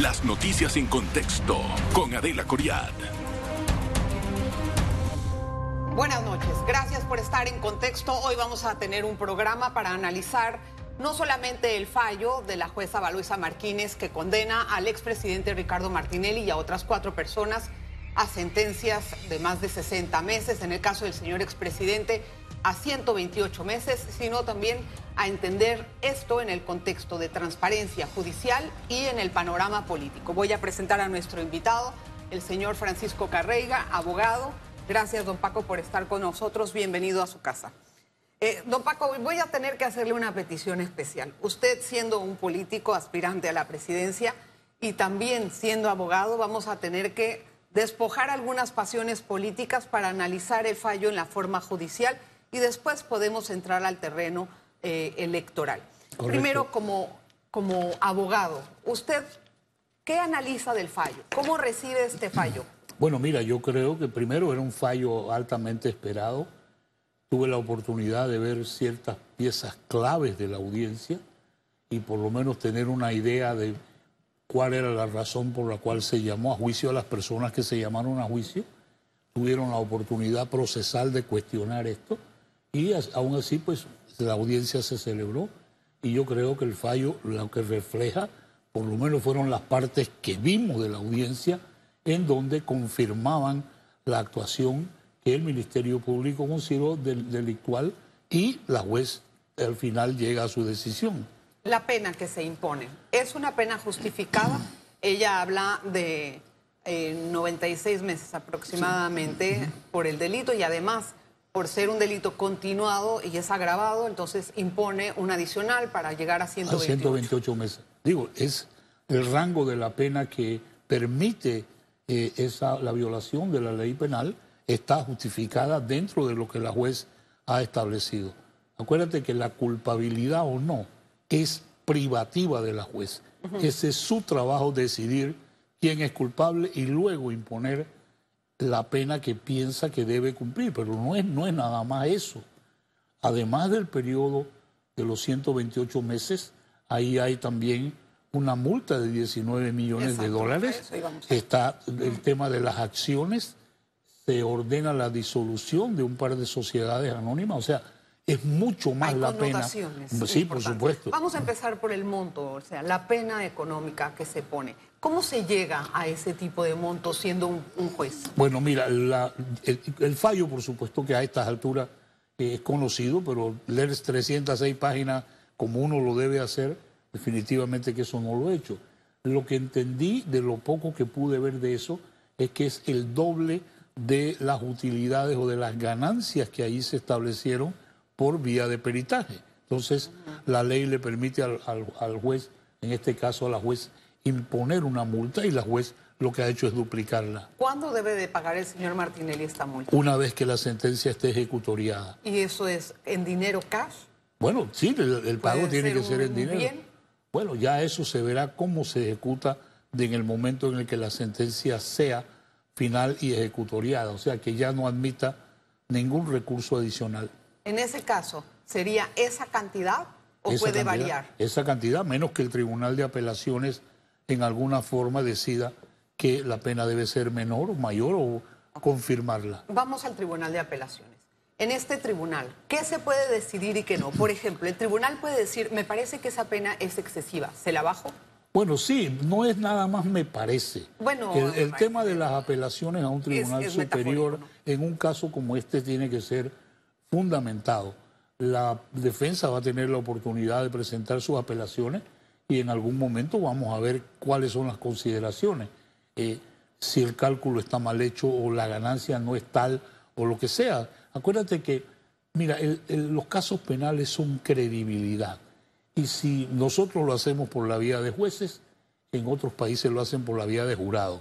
Las noticias en contexto con Adela Coriad. Buenas noches, gracias por estar en contexto. Hoy vamos a tener un programa para analizar no solamente el fallo de la jueza Valoisa Martínez que condena al expresidente Ricardo Martinelli y a otras cuatro personas a sentencias de más de 60 meses, en el caso del señor expresidente a 128 meses, sino también a entender esto en el contexto de transparencia judicial y en el panorama político. Voy a presentar a nuestro invitado, el señor Francisco Carreiga, abogado. Gracias, don Paco, por estar con nosotros. Bienvenido a su casa. Eh, don Paco, voy a tener que hacerle una petición especial. Usted siendo un político aspirante a la presidencia y también siendo abogado, vamos a tener que despojar algunas pasiones políticas para analizar el fallo en la forma judicial y después podemos entrar al terreno eh, electoral. Primero, como, como abogado, ¿usted qué analiza del fallo? ¿Cómo recibe este fallo? Bueno, mira, yo creo que primero era un fallo altamente esperado. Tuve la oportunidad de ver ciertas piezas claves de la audiencia y por lo menos tener una idea de cuál era la razón por la cual se llamó a juicio a las personas que se llamaron a juicio. Tuvieron la oportunidad procesal de cuestionar esto y aún así, pues la audiencia se celebró y yo creo que el fallo lo que refleja, por lo menos fueron las partes que vimos de la audiencia, en donde confirmaban la actuación que el Ministerio Público consideró delictual y la juez al final llega a su decisión. La pena que se impone, ¿es una pena justificada? Ella habla de 96 eh, meses aproximadamente por el delito y además por ser un delito continuado y es agravado, entonces impone un adicional para llegar a 128. A 128 meses. Digo, es el rango de la pena que permite eh, esa, la violación de la ley penal está justificada dentro de lo que la juez ha establecido. Acuérdate que la culpabilidad o no es privativa de la juez. Ese es su trabajo decidir quién es culpable y luego imponer la pena que piensa que debe cumplir, pero no es, no es nada más eso. Además del periodo de los 128 meses, ahí hay también una multa de 19 millones de dólares. Está el tema de las acciones, se ordena la disolución de un par de sociedades anónimas, o sea, es mucho más la pena. Sí, por supuesto. Vamos a empezar por el monto, o sea, la pena económica que se pone. ¿Cómo se llega a ese tipo de monto siendo un, juez? Bueno, mira, el, fallo, por supuesto que a estas alturas eh, es conocido, pero leer 306 páginas como uno lo debe hacer, definitivamente que eso no lo he hecho. Lo que entendí de lo poco que pude ver de eso es que es el doble de las utilidades o de las ganancias que ahí se establecieron por vía de peritaje. Entonces, la ley le permite al, al juez, en este caso a la juez, imponer una multa y la juez lo que ha hecho es duplicarla. ¿Cuándo debe de pagar el señor Martinelli esta multa? Una vez que la sentencia esté ejecutoriada. ¿Y eso es en dinero cash? Bueno, sí, el, pago tiene que ser en dinero. Bien? Bueno, ya eso se verá cómo se ejecuta en el momento en el que la sentencia sea final y ejecutoriada, o sea que ya no admita ningún recurso adicional. En ese caso, ¿sería esa cantidad o puede variar? Esa cantidad, menos que el Tribunal de Apelaciones en alguna forma decida que la pena debe ser menor o mayor o confirmarla. Vamos al Tribunal de Apelaciones. En este tribunal, ¿qué se puede decidir y qué no? Por ejemplo, el tribunal puede decir, me parece que esa pena es excesiva, ¿se la bajo? Bueno, sí, no es nada más me parece. Bueno, el, tema de las apelaciones a un tribunal superior en un caso como este tiene que ser fundamentado. La defensa va a tener la oportunidad de presentar sus apelaciones y en algún momento vamos a ver cuáles son las consideraciones. Eh, si el cálculo está mal hecho o la ganancia no es tal o lo que sea. Acuérdate que, mira, los casos penales son credibilidad. Y si nosotros lo hacemos por la vía de jueces, en otros países lo hacen por la vía de jurado.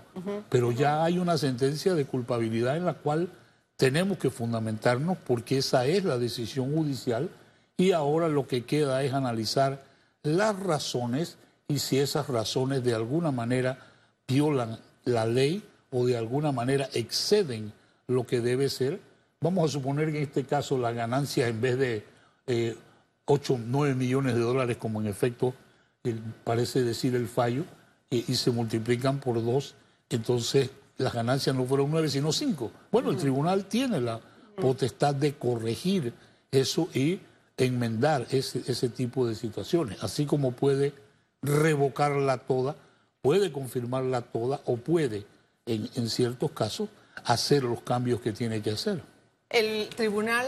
Pero ya hay una sentencia de culpabilidad en la cual tenemos que fundamentarnos porque esa es la decisión judicial y ahora lo que queda es analizar las razones y si esas razones de alguna manera violan la ley o de alguna manera exceden lo que debe ser. Vamos a suponer que en este caso la ganancia en vez de eh, 8, 9 millones de dólares como en efecto parece decir el fallo, y, se multiplican por dos, entonces las ganancias no fueron nueve, sino cinco. Bueno, el tribunal tiene la potestad de corregir eso y enmendar ese, tipo de situaciones, así como puede revocarla toda, puede confirmarla toda o puede, en ciertos casos, hacer los cambios que tiene que hacer. El tribunal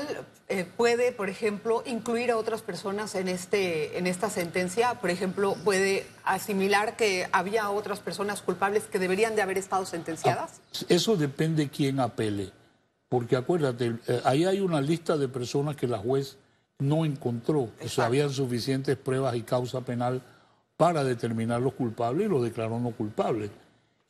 eh, puede, por ejemplo, incluir a otras personas en, este, en esta sentencia. Por ejemplo, puede asimilar que había otras personas culpables que deberían de haber estado sentenciadas. Ah, eso depende quién apele. Porque acuérdate, eh, ahí hay una lista de personas que la juez no encontró, que habían suficientes pruebas y causa penal para determinar los culpables y los declaró no culpables.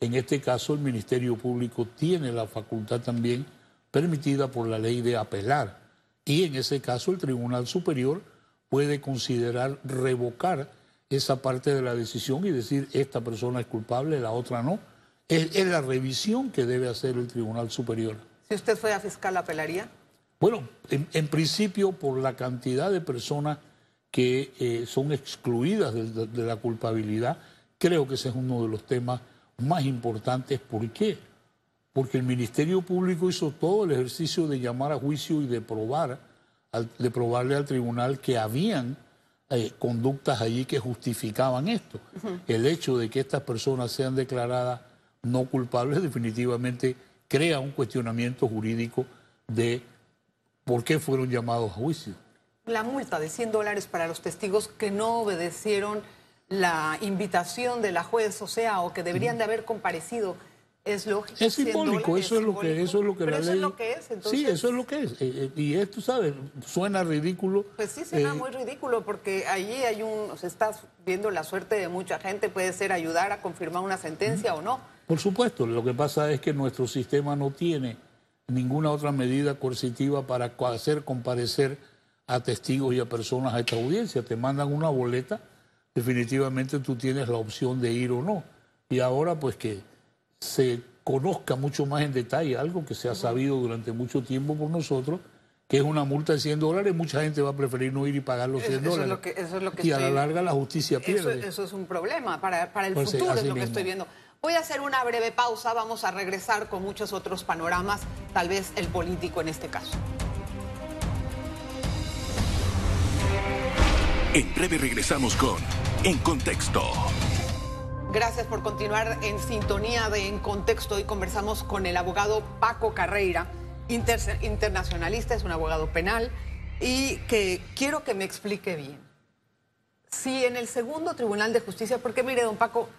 En este caso, el Ministerio Público tiene la facultad también permitida por la ley de apelar. Y en ese caso el Tribunal Superior puede considerar revocar esa parte de la decisión y decir esta persona es culpable, la otra no. Es, la revisión que debe hacer el Tribunal Superior. Si usted fuera fiscal, ¿apelaría? Bueno, en, principio por la cantidad de personas que eh, son excluidas de la culpabilidad, creo que ese es uno de los temas más importantes. ¿Por qué? Porque el Ministerio Público hizo todo el ejercicio de llamar a juicio y de probar, de probarle al tribunal que habían eh, conductas allí que justificaban esto. El hecho de que estas personas sean declaradas no culpables definitivamente crea un cuestionamiento jurídico de por qué fueron llamados a juicio. La multa de 100 dólares para los testigos que no obedecieron la invitación de la juez, o sea, o que deberían de haber comparecido es lógico. Es simbólico, eso es, lo que eso es lo que la ley. Eso es lo que es, entonces... Sí, eso es lo que es. Eh, eh, y esto, ¿sabes? Suena ridículo. Pues sí, suena eh, muy ridículo porque allí hay un. O sea, estás viendo la suerte de mucha gente, puede ser ayudar a confirmar una sentencia o no. Por supuesto, lo que pasa es que nuestro sistema no tiene ninguna otra medida coercitiva para hacer comparecer a testigos y a personas a esta audiencia. Te mandan una boleta, definitivamente tú tienes la opción de ir o no. Y ahora, pues que se conozca mucho más en detalle algo que se ha sabido durante mucho tiempo por nosotros, que es una multa de 100 dólares, mucha gente va a preferir no ir y pagar los 100 dólares. y a la larga la justicia pierde. Eso, es un problema para, para el pues futuro, es lo que estoy viendo. Voy a hacer una breve pausa, vamos a regresar con muchos otros panoramas, tal vez el político en este caso. En breve regresamos con En Contexto. Gracias por continuar en sintonía de En Contexto. Hoy conversamos con el abogado Paco Carreira, internacionalista, es un abogado penal, y que quiero que me explique bien. Si en el segundo Tribunal de Justicia, porque mire, don Paco,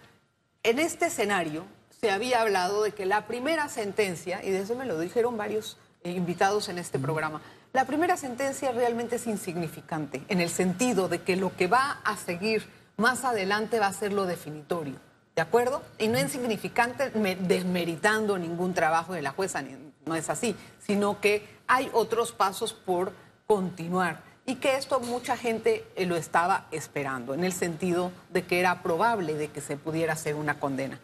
en este escenario se había hablado de que la primera sentencia, y de eso me lo dijeron varios invitados en este programa, la primera sentencia realmente es insignificante, en el sentido de que lo que va a seguir más adelante va a ser lo definitorio. ¿De acuerdo? Y no es insignificante desmeritando ningún trabajo de la jueza, no es así, sino que hay otros pasos por continuar y que esto mucha gente eh, lo estaba esperando, en el sentido de que era probable de que se pudiera hacer una condena.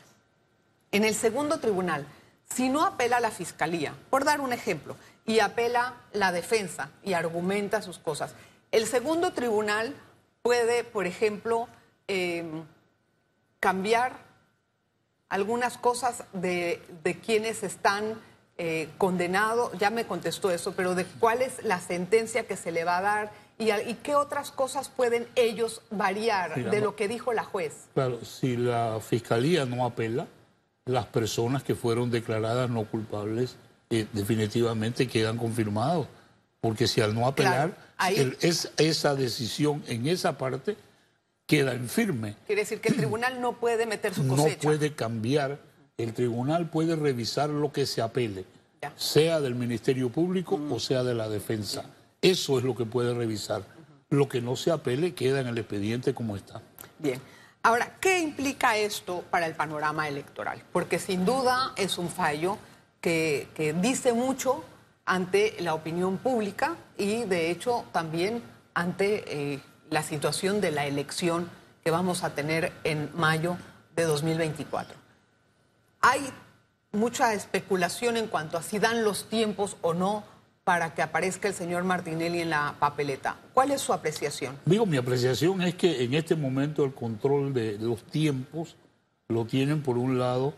En el segundo tribunal, si no apela la fiscalía, por dar un ejemplo, y apela la defensa y argumenta sus cosas, el segundo tribunal puede, por ejemplo, Em, cambiar algunas cosas de, quienes están eh, condenados, ya me contestó eso, pero de cuál es la sentencia que se le va a dar y, y qué otras cosas pueden ellos variar de lo que dijo la juez. Claro, si la fiscalía no apela, las personas que fueron declaradas no culpables eh, definitivamente quedan confirmados, porque si al no apelar, es, esa decisión en esa parte queda en firme. Quiere decir que el tribunal no puede meter su cosecha. No puede cambiar. El tribunal puede revisar lo que se apele, sea del Ministerio Público o sea de la defensa. Eso es lo que puede revisar. Lo que no se apele queda en el expediente como está. Bien. Ahora, ¿qué implica esto para el panorama electoral? Porque sin duda es un fallo que, dice mucho ante la opinión pública y de hecho también ante eh, la situación de la elección que vamos a tener en mayo de 2024. Hay mucha especulación en cuanto a si dan los tiempos o no para que aparezca el señor Martinelli en la papeleta. ¿Cuál es su apreciación? Digo, mi apreciación es que en este momento el control de los tiempos lo tienen por un lado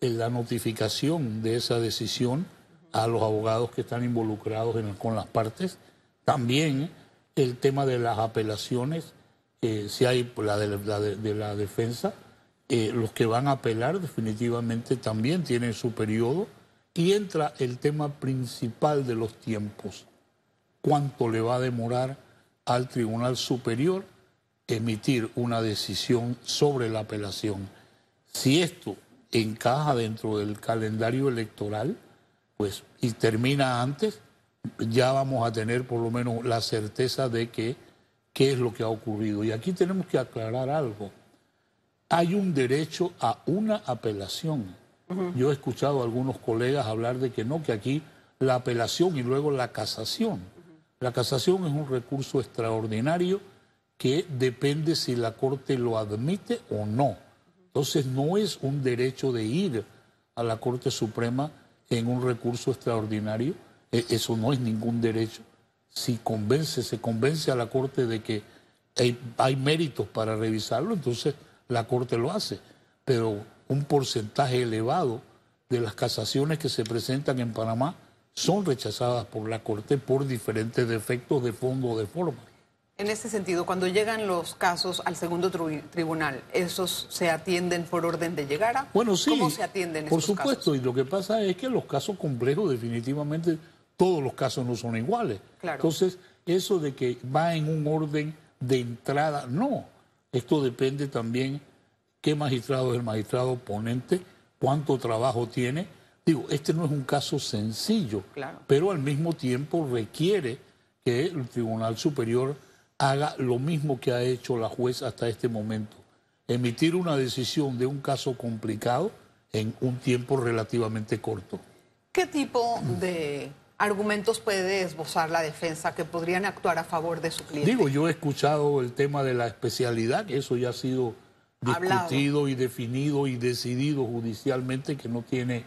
en la notificación de esa decisión a los abogados que están involucrados con las partes. También el tema de las apelaciones, eh, si hay la de la, defensa, eh, los que van a apelar definitivamente también tienen su periodo y entra el tema principal de los tiempos. ¿Cuánto le va a demorar al Tribunal Superior emitir una decisión sobre la apelación? Si esto encaja dentro del calendario electoral, pues y termina antes, ya vamos a tener por lo menos la certeza de que qué es lo que ha ocurrido. Y aquí tenemos que aclarar algo. Hay un derecho a una apelación. Yo he escuchado a algunos colegas hablar de que no, que aquí la apelación y luego la casación. La casación es un recurso extraordinario que depende si la Corte lo admite o no. Entonces no es un derecho de ir a la Corte Suprema en un recurso extraordinario, eso no es ningún derecho. Si convence, se convence a la Corte de que hay, méritos para revisarlo, entonces la Corte lo hace. Pero un porcentaje elevado de las casaciones que se presentan en Panamá son rechazadas por la Corte por diferentes defectos de fondo o de forma. En ese sentido, cuando llegan los casos al segundo tribunal, ¿esos se atienden por orden de llegada? Bueno, sí. ¿Cómo se atienden Por supuesto, y lo que pasa es que los casos complejos, definitivamente, todos los casos no son iguales. Entonces, eso de que va en un orden de entrada, no. Esto depende también qué magistrado es el magistrado ponente, cuánto trabajo tiene. Digo, este no es un caso sencillo, pero al mismo tiempo requiere que el Tribunal Superior haga lo mismo que ha hecho la juez hasta este momento, emitir una decisión de un caso complicado en un tiempo relativamente corto. ¿Qué tipo de argumentos puede esbozar la defensa que podrían actuar a favor de su cliente? Digo, yo he escuchado el tema de la especialidad, que eso ya ha sido discutido y definido y decidido judicialmente, que no tiene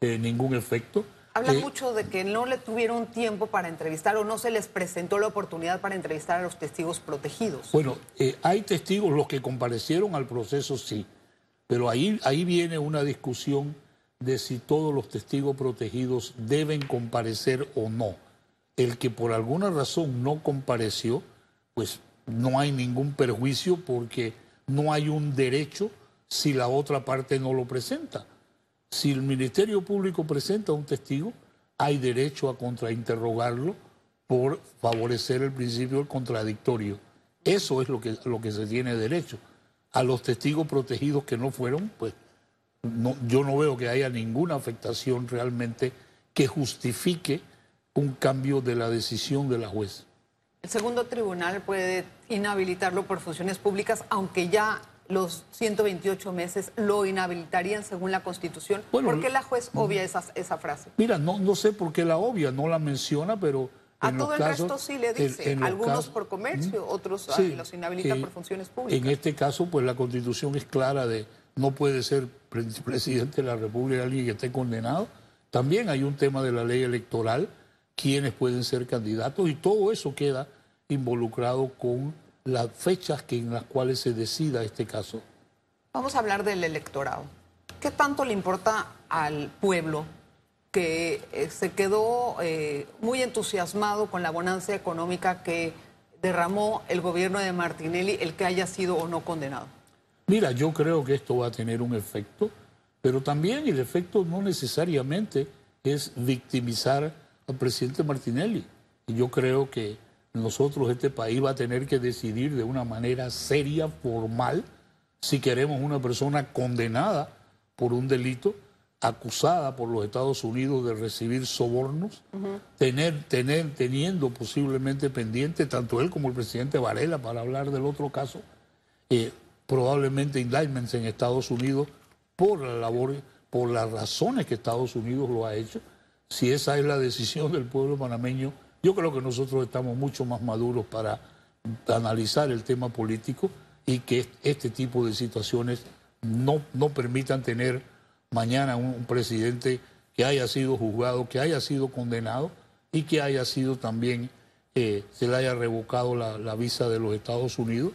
eh, ningún efecto. Habla mucho de que no le tuvieron tiempo para entrevistar o no se les presentó la oportunidad para entrevistar a los testigos protegidos. Bueno, eh, hay testigos, los que comparecieron al proceso sí, pero ahí, ahí viene una discusión de si todos los testigos protegidos deben comparecer o no. El que por alguna razón no compareció, pues no hay ningún perjuicio porque no hay un derecho si la otra parte no lo presenta. Si el Ministerio Público presenta un testigo, hay derecho a contrainterrogarlo por favorecer el principio del contradictorio. Eso es lo que, lo que se tiene derecho. A los testigos protegidos que no fueron, pues no, yo no veo que haya ninguna afectación realmente que justifique un cambio de la decisión de la juez. El segundo tribunal puede inhabilitarlo por funciones públicas, aunque ya los 128 meses lo inhabilitarían según la Constitución. ¿Por qué la juez obvia esa, esa frase? Mira, no, no sé por qué la obvia, no la menciona, pero... A todo el resto sí le dice, algunos por comercio, otros los inhabilita por funciones públicas. En este caso, pues la Constitución es clara de no puede ser presidente de la República alguien que esté condenado. También hay un tema de la ley electoral, quiénes pueden ser candidatos y todo eso queda involucrado con las fechas en las cuales se decida este caso. Vamos a hablar del electorado. ¿Qué tanto le importa al pueblo que eh, se quedó eh, muy entusiasmado con la bonanza económica que derramó el gobierno de Martinelli, el que haya sido o no condenado? Mira, yo creo que esto va a tener un efecto, pero también el efecto no necesariamente es victimizar al presidente Martinelli. Y yo creo que nosotros, este país, va a tener que decidir de una manera seria, formal, si queremos una persona condenada por un delito, acusada por los Estados Unidos de recibir sobornos, tener, tener, teniendo posiblemente pendiente tanto él como el presidente Varela, para hablar del otro caso, eh, probablemente indictments en Estados Unidos por la labor, por las razones que Estados Unidos lo ha hecho. Si esa es la decisión del pueblo panameño, yo creo que nosotros estamos mucho más maduros para analizar el tema político y que este tipo de situaciones no, no permitan tener mañana un, presidente que haya sido juzgado, que haya sido condenado y que haya sido también, eh, se le haya revocado la, visa de los Estados Unidos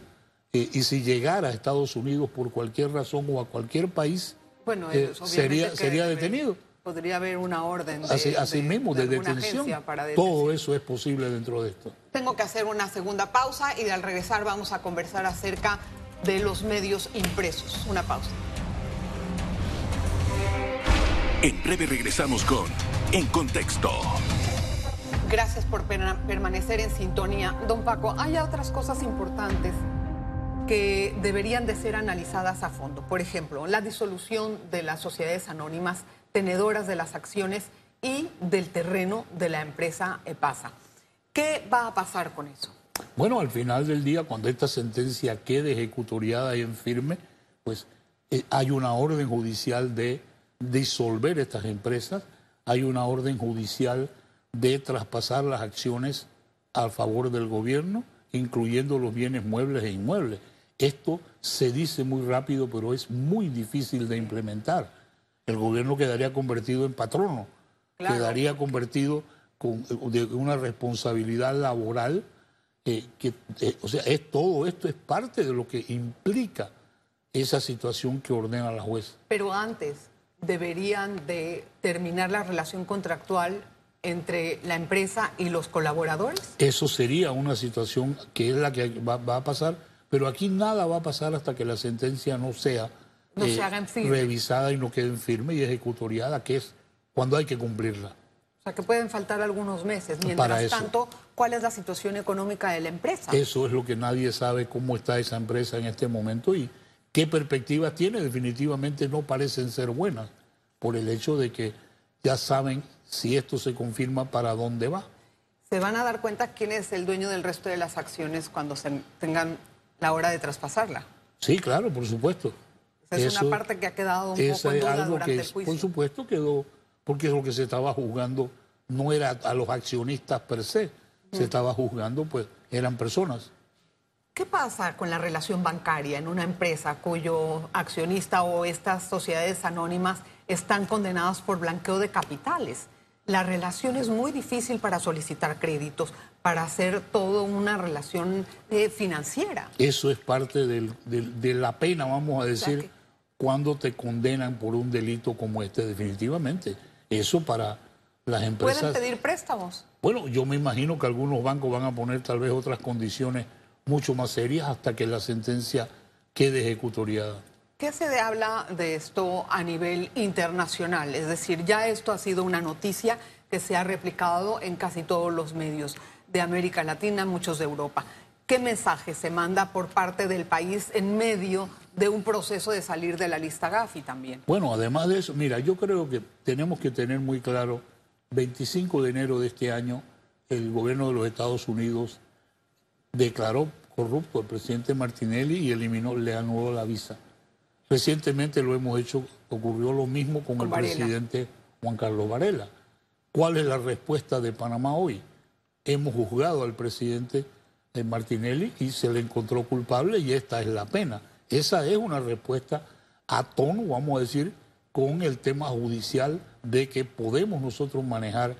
eh, y si llegara a Estados Unidos por cualquier razón o a cualquier país, bueno, eh, sería, sería detenido. Podría haber una orden de, así, así mismo, de, detención. Todo eso es posible dentro de esto. Tengo que hacer una segunda pausa y al regresar vamos a conversar acerca de los medios impresos. Una pausa. En breve regresamos con En Contexto. Gracias por permanecer en sintonía. Don Paco, hay otras cosas importantes que deberían de ser analizadas a fondo. Por ejemplo, la disolución de las sociedades anónimas tenedoras de las acciones y del terreno de la empresa EPASA. ¿Qué va a pasar con eso? Bueno, al final del día, cuando esta sentencia quede ejecutoriada y en firme, pues eh, hay una orden judicial de disolver estas empresas, hay una orden judicial de traspasar las acciones a favor del gobierno, incluyendo los bienes muebles e inmuebles. Esto se dice muy rápido, pero es muy difícil de implementar. El gobierno quedaría convertido en patrono, quedaría convertido con de una responsabilidad laboral eh, que, eh, o sea, es todo esto es parte de lo que implica esa situación que ordena la jueza. Pero antes deberían de terminar la relación contractual entre la empresa y los colaboradores? Eso sería una situación que es la que va, a pasar, pero aquí nada va a pasar hasta que la sentencia no sea eh, revisada y no quede en firme y ejecutoriada, que es cuando hay que cumplirla. O sea, que pueden faltar algunos meses. Mientras tanto, ¿cuál es la situación económica de la empresa? Eso es lo que nadie sabe, cómo está esa empresa en este momento y qué perspectivas tiene. Definitivamente no parecen ser buenas por el hecho de que ya saben si esto se confirma para dónde va. ¿Se van a dar cuenta quién es el dueño del resto de las acciones cuando se tengan la hora de traspasarla? Sí, claro, por supuesto. Esa es una parte que ha quedado un poco en duda durante el juicio. Por supuesto quedó, porque lo que se estaba juzgando no era a los accionistas per se, se mm. estaba juzgando, pues eran personas. ¿Qué pasa con la relación bancaria en una empresa cuyo accionista o estas sociedades anónimas están condenadas por blanqueo de capitales? La relación es muy difícil para solicitar créditos, para hacer toda una relación eh, financiera. Eso es parte de la pena, vamos a decir, cuando te condenan por un delito como este, definitivamente. Eso para las empresas. ¿Pueden pedir préstamos? Bueno, yo me imagino que algunos bancos van a poner tal vez otras condiciones mucho más serias hasta que la sentencia quede ejecutoriada. ¿Qué se habla de esto a nivel internacional? Es decir, ya esto ha sido una noticia que se ha replicado en casi todos los medios de América Latina, muchos de Europa. ¿Qué mensaje se manda por parte del país en medio de un proceso de salir de la lista Gafi también? Bueno, además de eso, mira, yo creo que tenemos que tener muy claro, 25 de enero de este año, el gobierno de los Estados Unidos declaró corrupto al presidente Martinelli y eliminó, le anuló la visa. Recientemente lo hemos hecho, ocurrió lo mismo con, el presidente Juan Carlos Varela. ¿Cuál es la respuesta de Panamá hoy? Hemos juzgado al presidente Martinelli y se le encontró culpable y esta es la pena. Esa es una respuesta a tono, vamos a decir, con el tema judicial de que podemos nosotros manejar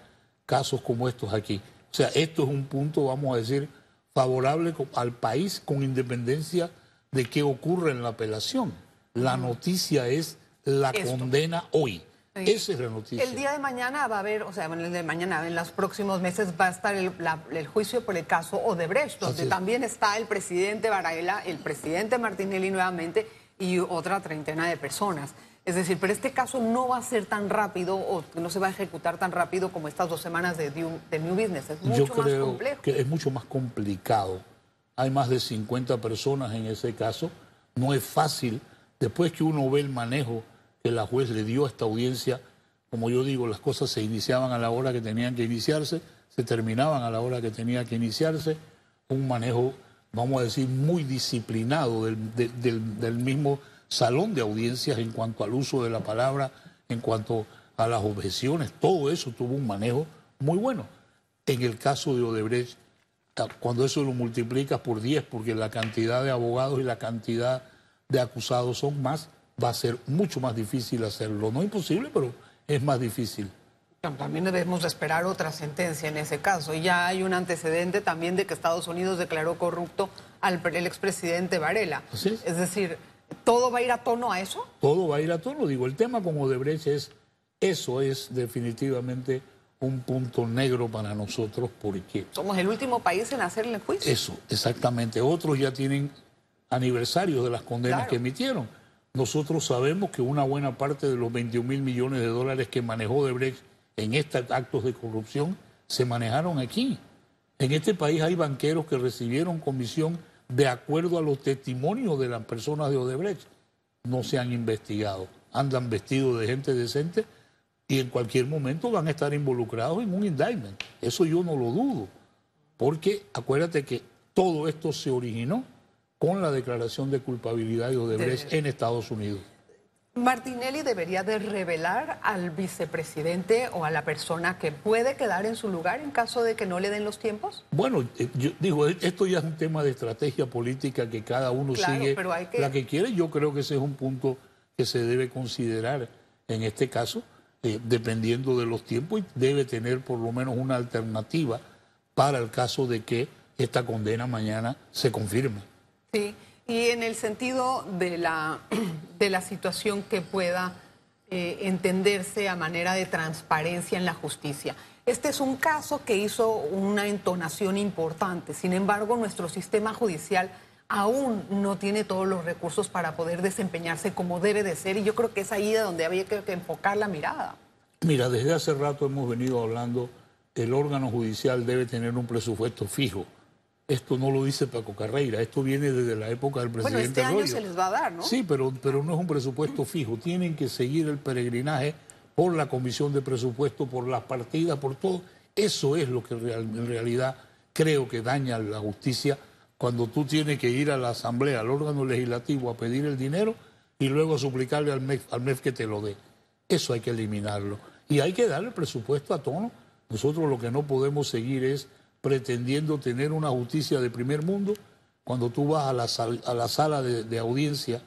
casos como estos aquí. O sea, esto es un punto, vamos a decir, favorable al país con independencia de qué ocurre en la apelación. La noticia es la condena hoy. Esa es la noticia. El día de mañana va a haber, o sea, el de mañana, en los próximos meses va a estar el, juicio por el caso Odebrecht, donde también está el presidente Varela, el presidente Martinelli nuevamente y otra treintena de personas. Es decir, pero este caso no va a ser tan rápido o no se va a ejecutar tan rápido como estas dos semanas de, New Business. Es mucho Yo creo que es mucho más complicado. Hay más de 50 personas en ese caso. No es fácil. Después que uno ve el manejo que la juez le dio a esta audiencia, como yo digo, las cosas se iniciaban a la hora que tenían que iniciarse, se terminaban a la hora que tenía que iniciarse. Un manejo, vamos a decir, muy disciplinado del mismo salón de audiencias en cuanto al uso de la palabra, en cuanto a las objeciones, todo eso tuvo un manejo muy bueno. En el caso de Odebrecht, ah, cuando eso lo multiplicas por 10, porque la cantidad de abogados y la cantidad de acusados son más, va a ser mucho más difícil hacerlo. No imposible, pero es más difícil. También debemos esperar otra sentencia en ese caso. Ya hay un antecedente también de que Estados Unidos declaró corrupto al expresidente Varela. es. es decir, ¿todo va a ir a tono a eso? Todo va a ir a tono. Digo, el tema como Odebrecht es, eso es definitivamente un punto negro para nosotros porque... Somos el último país en hacerle juicio. Eso, exactamente. Otros ya tienen aniversarios de las condenas que emitieron. Nosotros sabemos que una buena parte de los 21 mil millones de dólares que manejó Odebrecht en estos actos de corrupción se manejaron aquí. En este país hay banqueros que recibieron comisión de acuerdo a los testimonios de las personas de Odebrecht. No se han investigado. Andan vestidos de gente decente y en cualquier momento van a estar involucrados en un indictment. Eso yo no lo dudo. Porque acuérdate que todo esto se originó con la declaración de culpabilidad de Odebrecht en Estados Unidos. Martinelli debería de revelar al vicepresidente o a la persona que puede quedar en su lugar en caso de que no le den los tiempos? Bueno, eh, yo digo, eh, esto ya es un tema de estrategia política que cada uno sigue la que quiere. Yo creo que ese es un punto que se debe considerar en este caso, eh, dependiendo de los tiempos, y debe tener por lo menos una alternativa para el caso de que esta condena mañana se confirme. Sí. Y en el sentido de la, de la situación que pueda eh, entenderse a manera de transparencia en la justicia. Este es un caso que hizo una entonación importante. Sin embargo, nuestro sistema judicial aún no tiene todos los recursos para poder desempeñarse como debe de ser. Y yo creo que es ahí donde había que, que enfocar la mirada. Mira, desde hace rato hemos venido hablando, el órgano judicial debe tener un presupuesto fijo esto no lo dice Paco Carreira, esto viene desde la época del presidente Bueno, este año se les va a dar, ¿no? Sí, pero, pero no es un presupuesto fijo. Tienen que seguir el peregrinaje por la comisión de presupuesto, por las partidas, por todo. Eso es lo que en realidad creo que daña la justicia cuando tú tienes que ir a la asamblea, al órgano legislativo a pedir el dinero y luego suplicarle al MEF, al MEF que te lo dé. Eso hay que eliminarlo. Y hay que darle el presupuesto a tono. Nosotros lo que no podemos seguir es pretendiendo tener una justicia de primer mundo, cuando tú vas a la, a la sala de, audiencia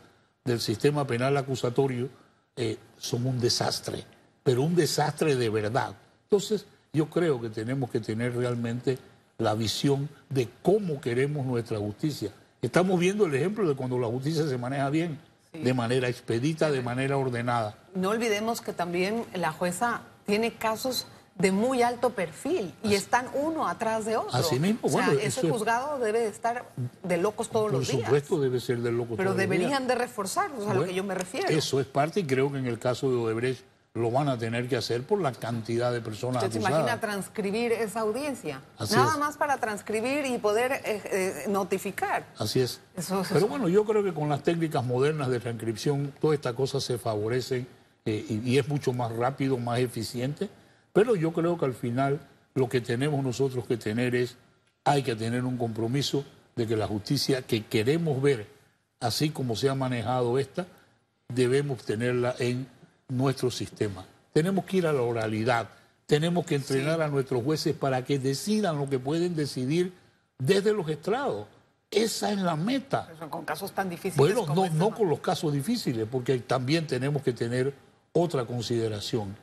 del sistema penal acusatorio, eh, son un desastre, pero un desastre de verdad. Entonces, yo creo que tenemos que tener realmente la visión de cómo queremos nuestra justicia. Estamos viendo el ejemplo de cuando la justicia se maneja bien, de manera expedita, de manera ordenada. No olvidemos que también la jueza tiene casos de muy alto perfil y están uno atrás de otro. Así mismo, o sea, ese juzgado debe de estar de locos todos los días. Por supuesto debe ser de locos Pero todos los días. Pero deberían de reforzar, a lo que yo me refiero. Eso es parte y creo que en el caso de Odebrecht lo van a tener que hacer por la cantidad de personas ¿Usted se imagina transcribir esa audiencia? Nada más para transcribir y poder eh, eh, notificar. Así es. Pero bueno, yo creo que con las técnicas modernas de transcripción, todas estas cosas se favorecen eh, y es mucho más rápido, más eficiente. Pero yo creo que al final lo que tenemos nosotros que tener es, hay que tener un compromiso de que la justicia que queremos ver, así como se ha manejado esta, debemos tenerla en nuestro sistema. Tenemos que ir a la oralidad, tenemos que entrenar a nuestros jueces para que decidan lo que pueden decidir desde los estrados. Esa es la meta. con casos tan difíciles. Bueno, no, este, no con los casos difíciles, porque también tenemos que tener otra consideración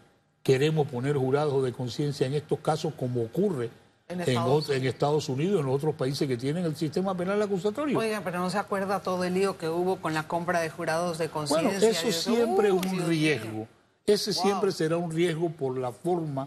queremos poner jurados de conciencia en estos casos como ocurre en Estados, Unidos y en otros países que tienen el sistema penal acusatorio. Oiga, pero no se acuerda todo el lío que hubo con la compra de jurados de conciencia. Bueno, eso siempre es un riesgo. Ese siempre será un riesgo por la forma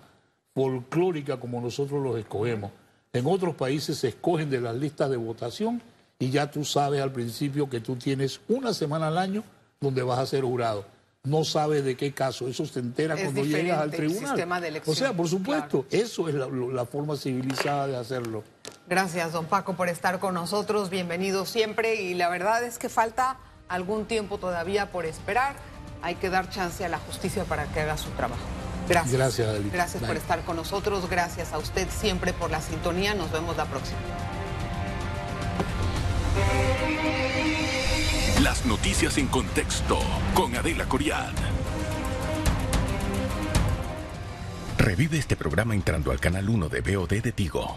folclórica como nosotros los escogemos. En otros países se escogen de las listas de votación y ya tú sabes al principio que tú tienes una semana al año donde vas a ser jurado no sabe de qué caso. Eso se entera cuando llegas al tribunal. o sea, por supuesto, eso es la, forma civilizada de hacerlo. Gracias, don Paco, por estar con nosotros. Bienvenido siempre. Y la verdad es que falta algún tiempo todavía por esperar. Hay que dar chance a la justicia para que haga su trabajo. Gracias. Gracias, Gracias por estar con nosotros. Gracias a usted siempre por la sintonía. Nos vemos la próxima. Las noticias en contexto con Adela Coriad. Revive este programa entrando al canal 1 de BOD de Tigo.